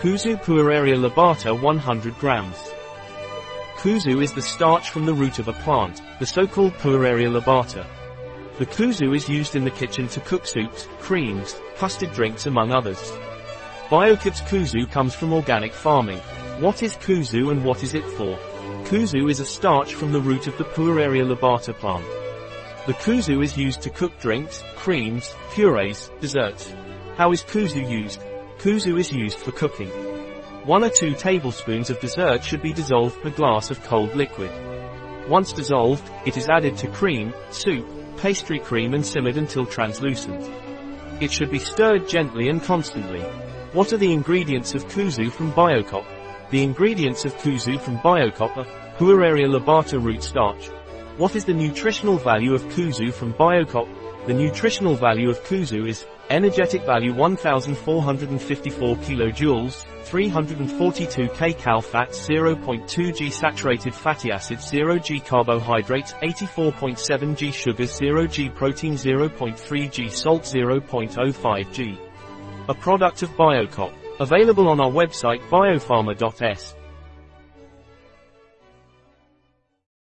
Kuzu pueraria lobata 100 grams. Kuzu is the starch from the root of a plant, the so-called pueraria lobata. The kuzu is used in the kitchen to cook soups, creams, custard drinks among others. Biocop's kuzu comes from organic farming. What is kuzu and what is it for? Kuzu is a starch from the root of the Pueraria lobata plant. The kuzu is used to cook drinks, creams, purees, desserts. How is kuzu used? Kuzu is used for cooking. One or two tablespoons of dessert should be dissolved per glass of cold liquid. Once dissolved, it is added to cream, soup, pastry cream and simmered until translucent. It should be stirred gently and constantly. What are the ingredients of kuzu from Biocop? The ingredients of kuzu from Biocop are Pueraria lobata root starch. What is the nutritional value of kuzu from Biocop? The nutritional value of kuzu is energetic value 1454 kilojoules, 342 kcal fat 0.2 g saturated fatty acids 0 g carbohydrates 84.7 g sugars 0 g protein 0.3 g salt 0.05 g. A product of Biocop. Available on our website biopharma.s.